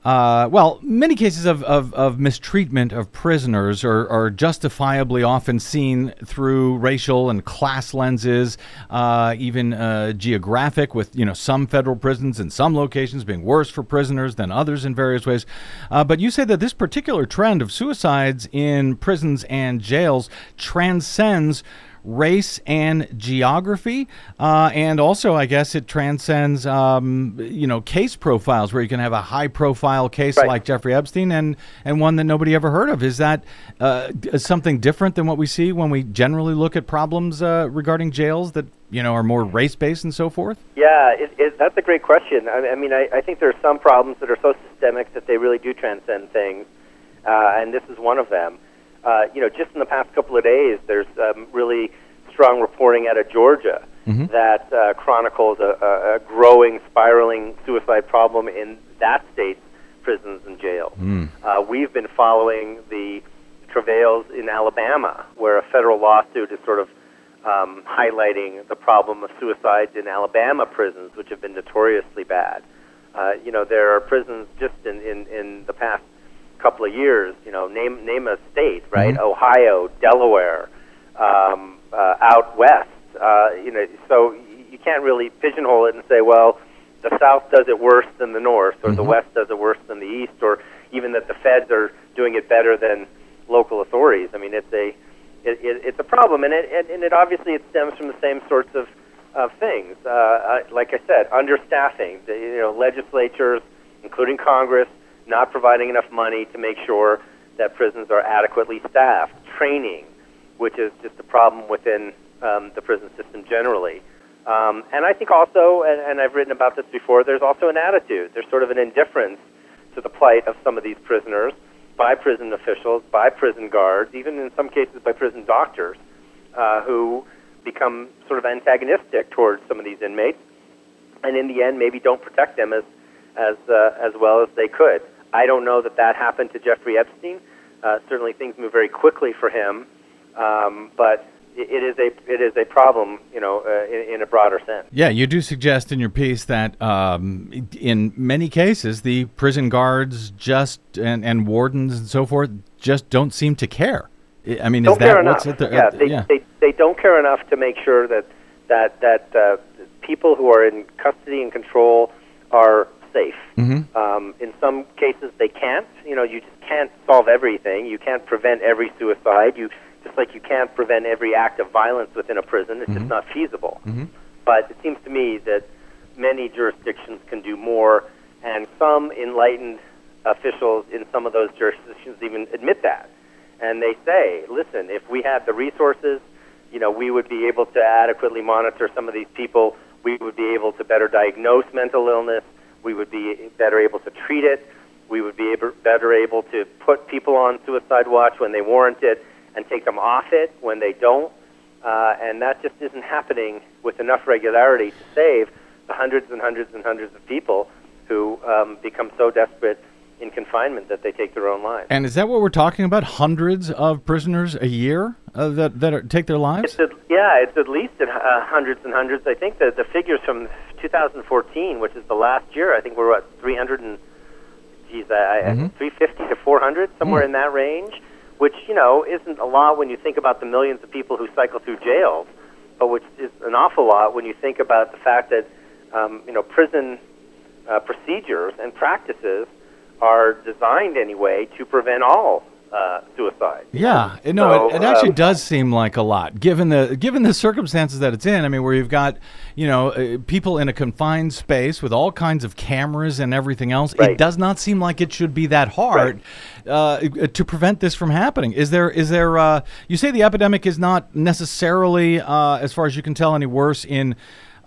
uh, well, many cases of, of, of mistreatment of prisoners are, are, justifiably often seen through racial and class lenses, uh, even uh, geographic, with you know some federal prisons in some locations being worse for prisoners than others in various ways. Uh, but you say that this particular trend of suicides in prisons and jails transcends race and geography, uh, and also I guess it transcends um, you know case profiles where you can have a high profile case right. like Jeffrey Epstein and and one that nobody ever heard of. Is that uh, something different than what we see when we generally look at problems uh, regarding jails that you know are more race based and so forth? Yeah, it, it, that's a great question. I, I mean, I, I think there are some problems that are so systemic that they really do transcend things, uh, and this is one of them uh, you know, just in the past couple of days, there's um, really strong reporting out of Georgia mm-hmm. that uh, chronicles a, a, growing, spiraling suicide problem in that state's prisons and jails. Mm. Uh, we've been following the travails in Alabama, where a federal lawsuit is sort of um, highlighting the problem of suicides in Alabama prisons, which have been notoriously bad. Uh, you know, there are prisons just in, in, in the past couple of years, you know, name name a state, right? Mm-hmm. Ohio, Delaware, um, uh, out west. Uh, you know, so you can't really pigeonhole it and say, well, the South does it worse than the North, or mm-hmm. the West does it worse than the East, or even that the feds are doing it better than local authorities. I mean, it's a it, it, it's a problem, and it, and, and it obviously it stems from the same sorts of of things. Uh, uh, like I said, understaffing. The, you know, legislatures, including Congress, not providing enough money to make sure that prisons are adequately staffed, training, which is just a problem within um, the prison system generally. Um, and I think also, and, and I've written about this before, there's also an attitude. There's sort of an indifference to the plight of some of these prisoners by prison officials, by prison guards, even in some cases by prison doctors, uh, who become sort of antagonistic towards some of these inmates, and in the end maybe don't protect them as as uh, as well as they could. I don't know that that happened to Jeffrey Epstein. Uh, certainly, things move very quickly for him, um, but it is a it is a problem, you know, uh, in, in, a broader sense. Yeah, you do suggest in your piece that um, in many cases the prison guards just and, and wardens and so forth just don't seem to care. I mean, don't is that what's at the, yeah, they, yeah. They, they don't care enough to make sure that that that uh, people who are in custody and control are safe. Mm-hmm. Um, in some cases, they can't. You know, you just can't solve everything. You can't prevent every suicide. You just like you can't prevent every act of violence within a prison. It's mm-hmm. just not feasible. Mm-hmm. But it seems to me that many jurisdictions can do more, and some enlightened officials in some of those jurisdictions even admit that. And they say, listen, if we had the resources, you know, we would be able to adequately monitor some of these people. We would be able to better diagnose mental illness we would be better able to treat it. We would be able, better able to put people on suicide watch when they warrant it and take them off it when they don't. Uh, and that just isn't happening with enough regularity to save the hundreds and hundreds and hundreds of people who um, become so desperate in confinement that they take their own lives. And is that what we're talking about? Hundreds of prisoners a year uh, that that are, take their lives? It's yeah, it's at least at, uh, hundreds and hundreds. I think that the figures from 2014, which is the last year, I think we're at 300 and geez, I, mm-hmm. 350 to 400, somewhere mm. in that range. Which you know isn't a lot when you think about the millions of people who cycle through jails, but which is an awful lot when you think about the fact that um, you know prison uh, procedures and practices are designed anyway to prevent all uh, suicide. Yeah, no, so, it, it, actually um, does seem like a lot, given the given the circumstances that it's in. I mean, where you've got you know uh, people in a confined space with all kinds of cameras and everything else. Right. It does not seem like it should be that hard right. uh, to prevent this from happening. Is there is there? Uh, you say the epidemic is not necessarily, uh, as far as you can tell, any worse in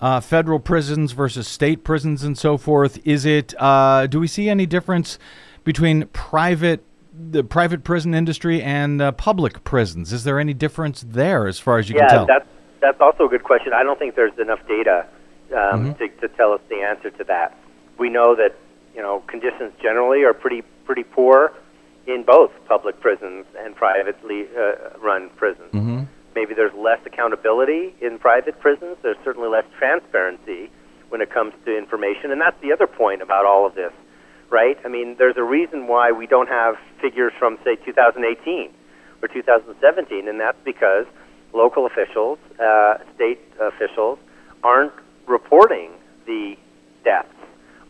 uh, federal prisons versus state prisons and so forth. Is it? Uh, do we see any difference between private the private prison industry and uh, public prisons? Is there any difference there as far as you yeah, can tell? that's that's also a good question. I don't think there's enough data um, mm-hmm. to, to tell us the answer to that. We know that you know conditions generally are pretty pretty poor in both public prisons and privately uh, run prisons. Mm-hmm. Maybe there's less accountability in private prisons. There's certainly less transparency when it comes to information, and that's the other point about all of this, right? I mean, there's a reason why we don't have figures from say 2018 or 2017, and that's because local officials, uh, state officials, aren't reporting the deaths,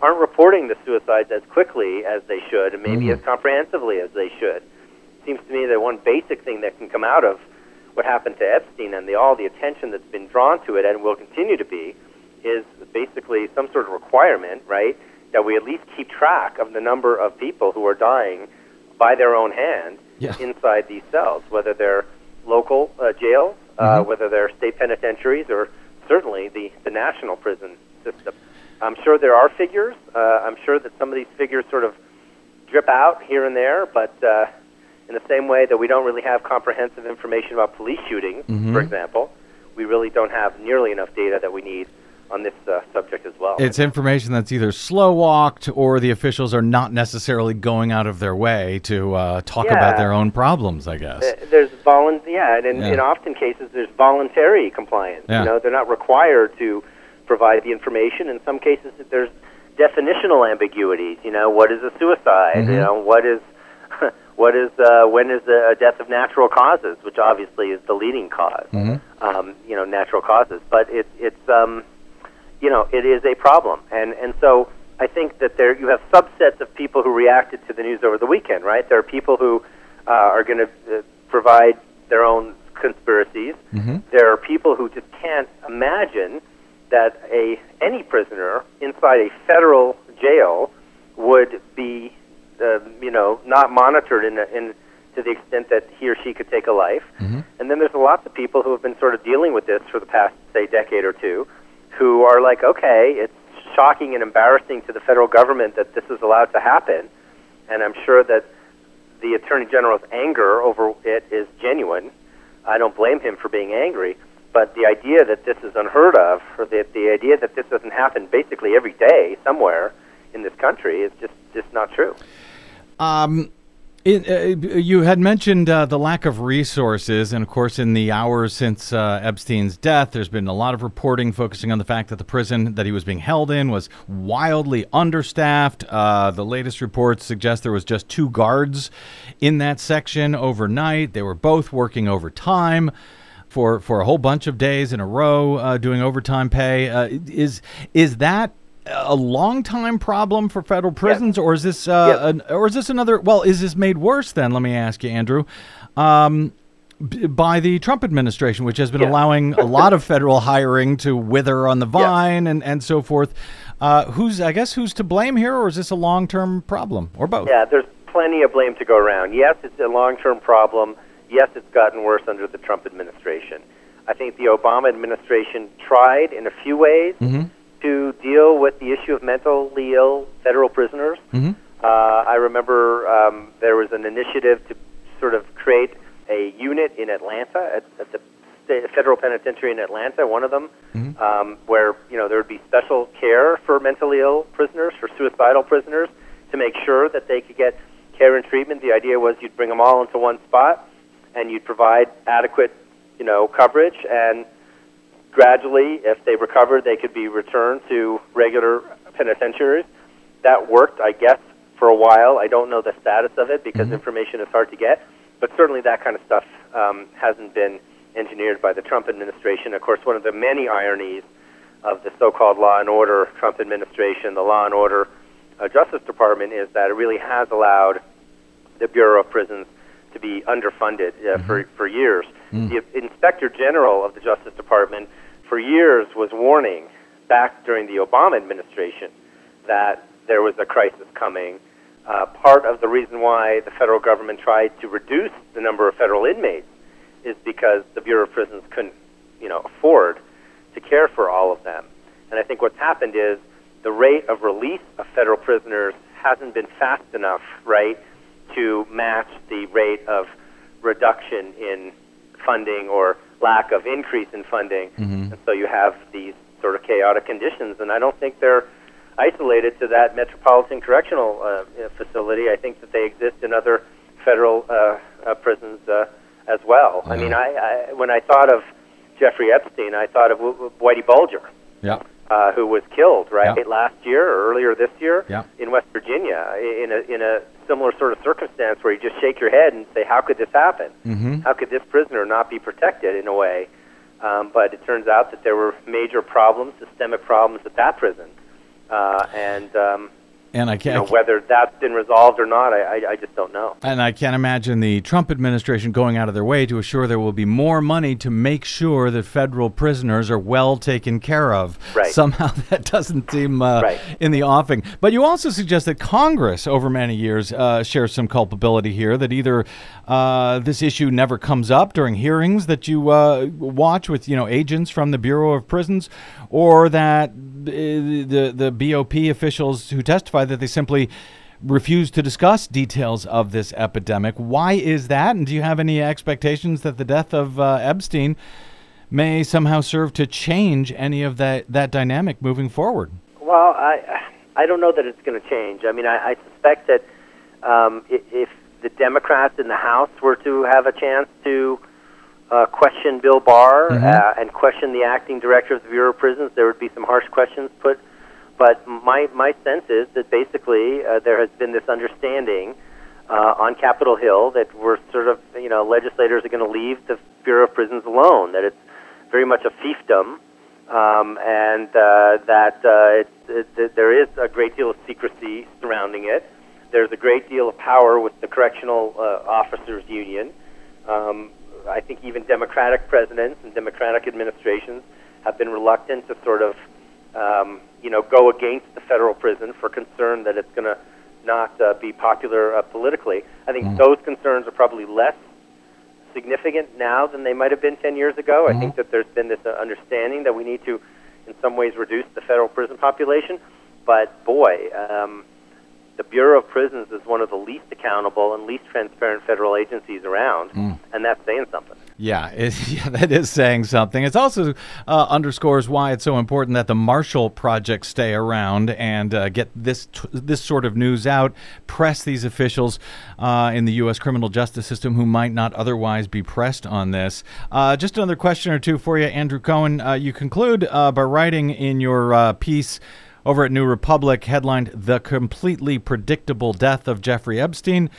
aren't reporting the suicides as quickly as they should, and maybe Mhm. as comprehensively as they should. Seems to me that one basic thing that can come out of what happened to Epstein and the, all the attention that's been drawn to it and will continue to be is basically some sort of requirement, right, that we at least keep track of the number of people who are dying by their own hand Yeah. inside these cells, whether they're local uh, jails, uh, Mhm. whether they're state penitentiaries, or certainly the, the national prison system. I'm sure there are figures. Uh, I'm sure that some of these figures sort of drip out here and there, but uh, in the same way that we don't really have comprehensive information about police shootings, Mhm. for example, we really don't have nearly enough data that we need on this uh, subject as well. It's information that's either slow walked or the officials are not necessarily going out of their way to uh, talk about their own problems, I guess. There's volun- yeah, and in, Yeah. in often cases there's voluntary compliance. Yeah. You know, they're not required to provide the information. In some cases, there's definitional ambiguities. You know, what is a suicide? Mhm. You know, what is what is uh, when is a death of natural causes, which obviously is the leading cause. Mhm. Um, you know, natural causes, but it, it's um, you know, it is a problem, and and so. I think that there you have subsets of people who reacted to the news over the weekend, right? There are people who uh, are going to uh, provide their own conspiracies. Mhm. There are people who just can't imagine that a any prisoner inside a federal jail would be, uh, you know, not monitored in, a, in to the extent that he or she could take a life. Mhm. And then there's lots of people who have been sort of dealing with this for the past, say, decade or two, who are like, okay, it's shocking and embarrassing to the federal government that this is allowed to happen, and I'm sure that the attorney general's anger over it is genuine. I don't blame him for being angry, but the idea that this is unheard of, or the the idea that this doesn't happen basically every day somewhere in this country, is just just not true. Um, it, uh, you had mentioned uh, the lack of resources, and of course, in the hours since uh, Epstein's death, there's been a lot of reporting focusing on the fact that the prison that he was being held in was wildly understaffed. Uh, the latest reports suggest there was just two guards in that section overnight. They were both working overtime for for a whole bunch of days in a row, uh, doing overtime pay. Uh, is is that a long time problem for federal prisons, or is this uh, an, or is this another? Well, is this made worse? Then let me ask you, Andrew. Um, b- by the Trump administration, which has been allowing a lot of federal hiring to wither on the vine and, and so forth. Uh, who's I guess who's to blame here, or is this a long term problem, or both? Yeah, there's plenty of blame to go around. Yes, it's a long-term problem. Yes, it's gotten worse under the Trump administration. I think the Obama administration tried in a few ways Mhm. To deal with the issue of mentally ill federal prisoners. Mhm. Uh, I remember um, there was an initiative to sort of create a unit in Atlanta at, at the state, federal penitentiary in Atlanta, one of them, Mhm. um, where you know there would be special care for mentally ill prisoners, for suicidal prisoners, to make sure that they could get care and treatment. The idea was you'd bring them all into one spot, and you'd provide adequate, you know, coverage and gradually, if they recovered, they could be returned to regular penitentiaries. That worked, I guess, for a while. I don't know the status of it because information is hard to get, but certainly that kind of stuff um, hasn't been engineered by the Trump administration. Of course, one of the many ironies of the so-called law and order Trump administration, the law and order uh, Justice Department, is that it really has allowed the Bureau of Prisons to be underfunded uh, for for years. The Inspector General of the Justice Department for years was warning back during the Obama administration that there was a crisis coming. Uh, part of the reason why the federal government tried to reduce the number of federal inmates is because the Bureau of Prisons couldn't, you know, afford to care for all of them. And I think what's happened is the rate of release of federal prisoners hasn't been fast enough, right, to match the rate of reduction in funding or lack of increase in funding. And so you have these sort of chaotic conditions. And I don't think they're isolated to that Metropolitan Correctional uh, facility. I think that they exist in other federal uh, uh, prisons uh, as well. I mean, I, I when I thought of Jeffrey Epstein, I thought of w- w- Whitey Bulger, Yeah. uh, who was killed right Yeah. last year or earlier this year Yeah. in West Virginia in a in a similar sort of circumstance where you just shake your head and say, how could this happen? Mm-hmm. How could this prisoner not be protected in a way? Um, but it turns out that there were major problems, systemic problems at that prison, uh, and um, And I can't. know whether that's been resolved or not, I, I, I just don't know. And I can't imagine the Trump administration going out of their way to assure there will be more money to make sure that federal prisoners are well taken care of. Right. Somehow that doesn't seem uh, Right. in the offing. But you also suggest that Congress, over many years, uh, shares some culpability here. That either uh, this issue never comes up during hearings that you uh, watch with you know agents from the Bureau of Prisons, or that the the BOP officials who testify that they simply refuse to discuss details of this epidemic. Why is that? And do you have any expectations that the death of uh, Epstein may somehow serve to change any of that, that dynamic moving forward? Well, I I don't know that it's going to change. I mean, I, I suspect that um, if the Democrats in the House were to have a chance to uh, question Bill Barr Mhm. uh, and question the acting director of the Bureau of Prisons, there would be some harsh questions put. But my my sense is that basically uh, there has been this understanding uh, on Capitol Hill that we're sort of you know legislators are going to leave the Bureau of Prisons alone. That it's very much a fiefdom um, and uh, that uh, it, it, it, there is a great deal of secrecy surrounding it. There's a great deal of power with the Correctional uh, Officers Union. Um, I think even Democratic presidents and Democratic administrations have been reluctant to sort of, um, you know, go against the federal prison for concern that it's going to not uh, be popular uh, politically. I think those concerns are probably less significant now than they might have been 10 years ago. I think that there's been this uh, understanding that we need to, in some ways, reduce the federal prison population. But boy, um, the Bureau of Prisons is one of the least accountable and least transparent federal agencies around, and that's saying something. Yeah, it, yeah, that is saying something. It also uh, underscores why it's so important that the Marshall Project stay around and uh, get this t- this sort of news out, press these officials uh, in the U.S. criminal justice system who might not otherwise be pressed on this. Uh, just another question or two for you, Andrew Cohen. Uh, you conclude uh, by writing in your uh, piece over at New Republic, headlined "The Completely Predictable Death of Jeffrey Epstein."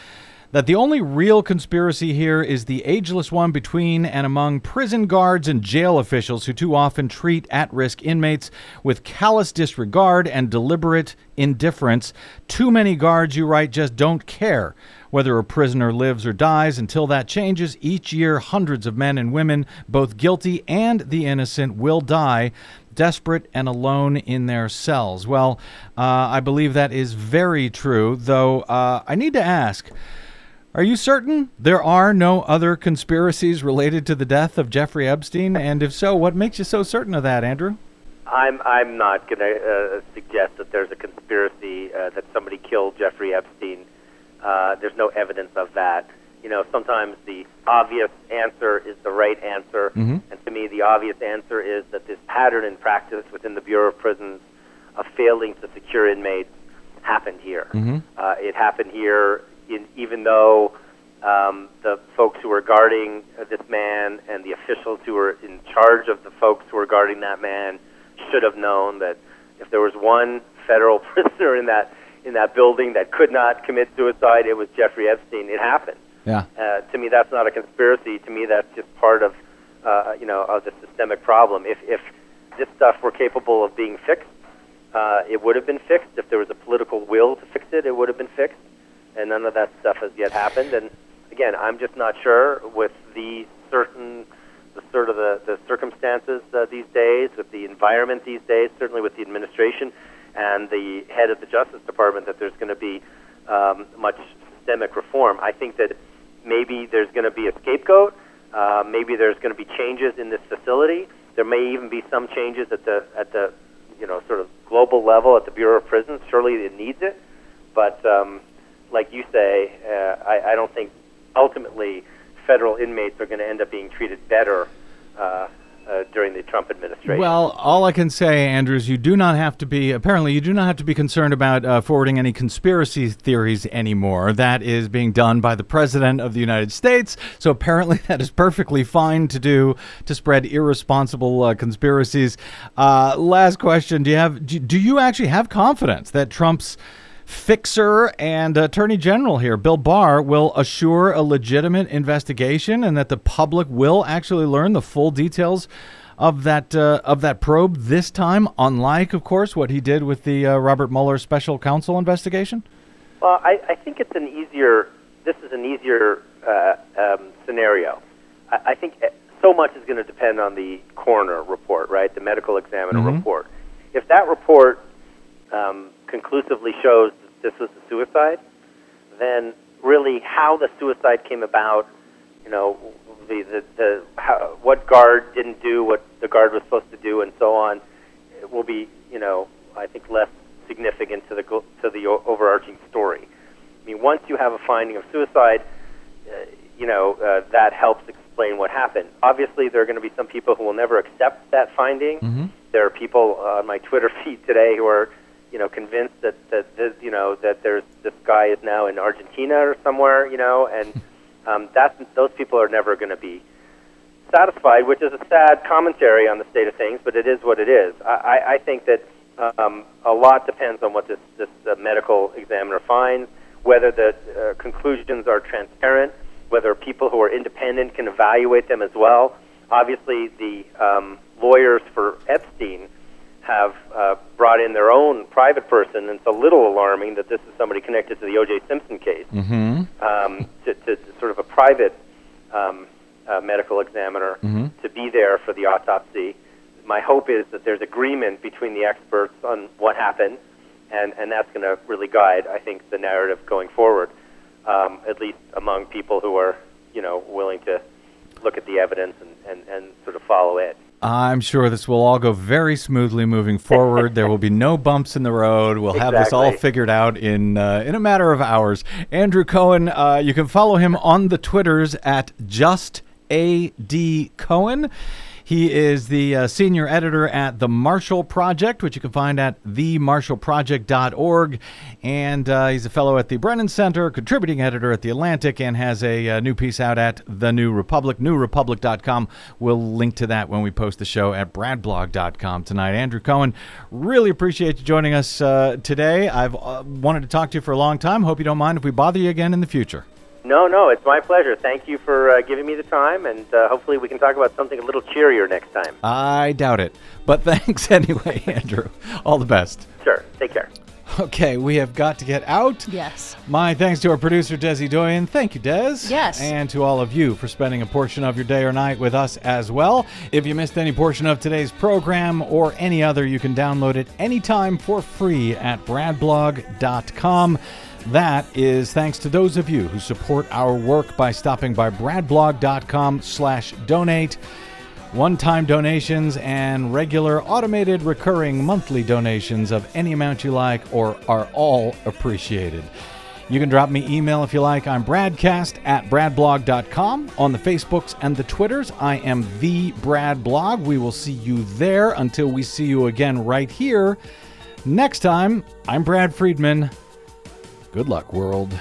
that the only real conspiracy here is the ageless one between and among prison guards and jail officials who too often treat at risk inmates with callous disregard and deliberate indifference. Too many guards, you write, just don't care whether a prisoner lives or dies. Until that changes, each year hundreds of men and women, both guilty and the innocent, will die desperate and alone in their cells. Well, uh, I believe that is very true, though uh, I need to ask. Are you certain there are no other conspiracies related to the death of Jeffrey Epstein? And if so, what makes you so certain of that, Andrew? I'm I'm not going to uh, suggest that there's a conspiracy uh, that somebody killed Jeffrey Epstein. Uh, there's no evidence of that. You know, sometimes the obvious answer is the right answer, Mhm. and to me, the obvious answer is that this pattern in practice within the Bureau of Prisons of failing to secure inmates happened here. Mhm. Uh, it happened here, in, even though um, the folks who were guarding uh, this man and the officials who were in charge of the folks who were guarding that man should have known that if there was one federal prisoner in that in that building that could not commit suicide, it was Jeffrey Epstein. It happened. Yeah. Uh, to me, that's not a conspiracy. To me, that's just part of uh, you know of the systemic problem. If if this stuff were capable of being fixed, uh, it would have been fixed. If there was a political will to fix it, it would have been fixed. And none of that stuff has yet happened. And again, I'm just not sure with the certain the sort of the, the circumstances uh, these days, with the environment these days, certainly with the administration and the head of the Justice Department, that there's going to be um, much systemic reform. I think that maybe there's going to be a scapegoat. Uh, maybe there's going to be changes in this facility. There may even be some changes at the at the you know sort of global level at the Bureau of Prisons. Surely it needs it, but um, like you say, uh, I, I don't think ultimately federal inmates are going to end up being treated better uh, uh, during the Trump administration. Well, all I can say, Andrew, is you do not have to be, apparently, you do not have to be concerned about uh, forwarding any conspiracy theories anymore. That is being done by the President of the United States. So apparently, that is perfectly fine to do to spread irresponsible uh, conspiracies. Uh, last question Do you have, do, do you actually have confidence that Trump's fixer and attorney general here, Bill Barr, will assure a legitimate investigation and that the public will actually learn the full details of that uh, of that probe this time, unlike, of course, what he did with the uh, Robert Mueller special counsel investigation? Well, I, I think it's an easier. This is an easier uh, um, scenario. I, I think eh, so much is going to depend on the coroner report, right? The medical examiner Mhm. report. If that report um, conclusively shows that this was a suicide, then really how the suicide came about, you know, the the, the how, what guard didn't do what the guard was supposed to do, and so on, it will be, you know, I think less significant to the to the overarching story. I mean, once you have a finding of suicide, uh, you know, uh, that helps explain what happened. Obviously, there are going to be some people who will never accept that finding. Mm-hmm. There are people on my Twitter feed today who are, you know, convinced that that this, you know that there's this guy is now in Argentina or somewhere, you know, and um, that's those people are never going to be satisfied, which is a sad commentary on the state of things, but it is what it is. I, I, I think that um, a lot depends on what this, this uh, medical examiner finds, whether the uh, conclusions are transparent, whether people who are independent can evaluate them as well. Obviously, the um, lawyers for Epstein have uh, brought in their own private person, and it's a little alarming that this is somebody connected to the O.J. Simpson case Mm-hmm. um, to, to, to sort of a private um, uh, medical examiner Mhm. to be there for the autopsy. My hope is that there's agreement between the experts on what happened, and, and that's going to really guide, I think, the narrative going forward, um, at least among people who are, you know, willing to look at the evidence and, and, and sort of follow it. I'm sure this will all go very smoothly moving forward. there will be no bumps in the road. We'll have this all figured out in uh, in a matter of hours. Andrew Cohen, uh, you can follow him on the Twitters at just ad Cohen. He is the uh, senior editor at The Marshall Project, which you can find at themarshallproject.org. And uh, he's a fellow at the Brennan Center, contributing editor at The Atlantic, and has a uh, new piece out at The New Republic, newrepublic.com. We'll link to that when we post the show at bradblog.com tonight. Andrew Cohen, really appreciate you joining us uh, today. I've uh, wanted to talk to you for a long time. Hope you don't mind if we bother you again in the future. No, no, it's my pleasure. Thank you for uh, giving me the time, and uh, hopefully we can talk about something a little cheerier next time. I doubt it. But thanks anyway, Andrew. All the best. Sure. Take care. Okay, we have got to get out. Yes. My thanks to our producer, Desi Doyen. Thank you, Des. Yes. And to all of you for spending a portion of your day or night with us as well. If you missed any portion of today's program or any other, you can download it anytime for free at bradblog.com. That is thanks to those of you who support our work by stopping by bradblog.com slash donate. One-time donations and regular automated recurring monthly donations of any amount you like or are all appreciated. You can drop me email if you like. I'm bradcast at bradblog.com. On the Facebooks and the Twitters, I am the Brad Blog. We will see you there until we see you again right here. Next time, I'm Brad Friedman. Good luck, world.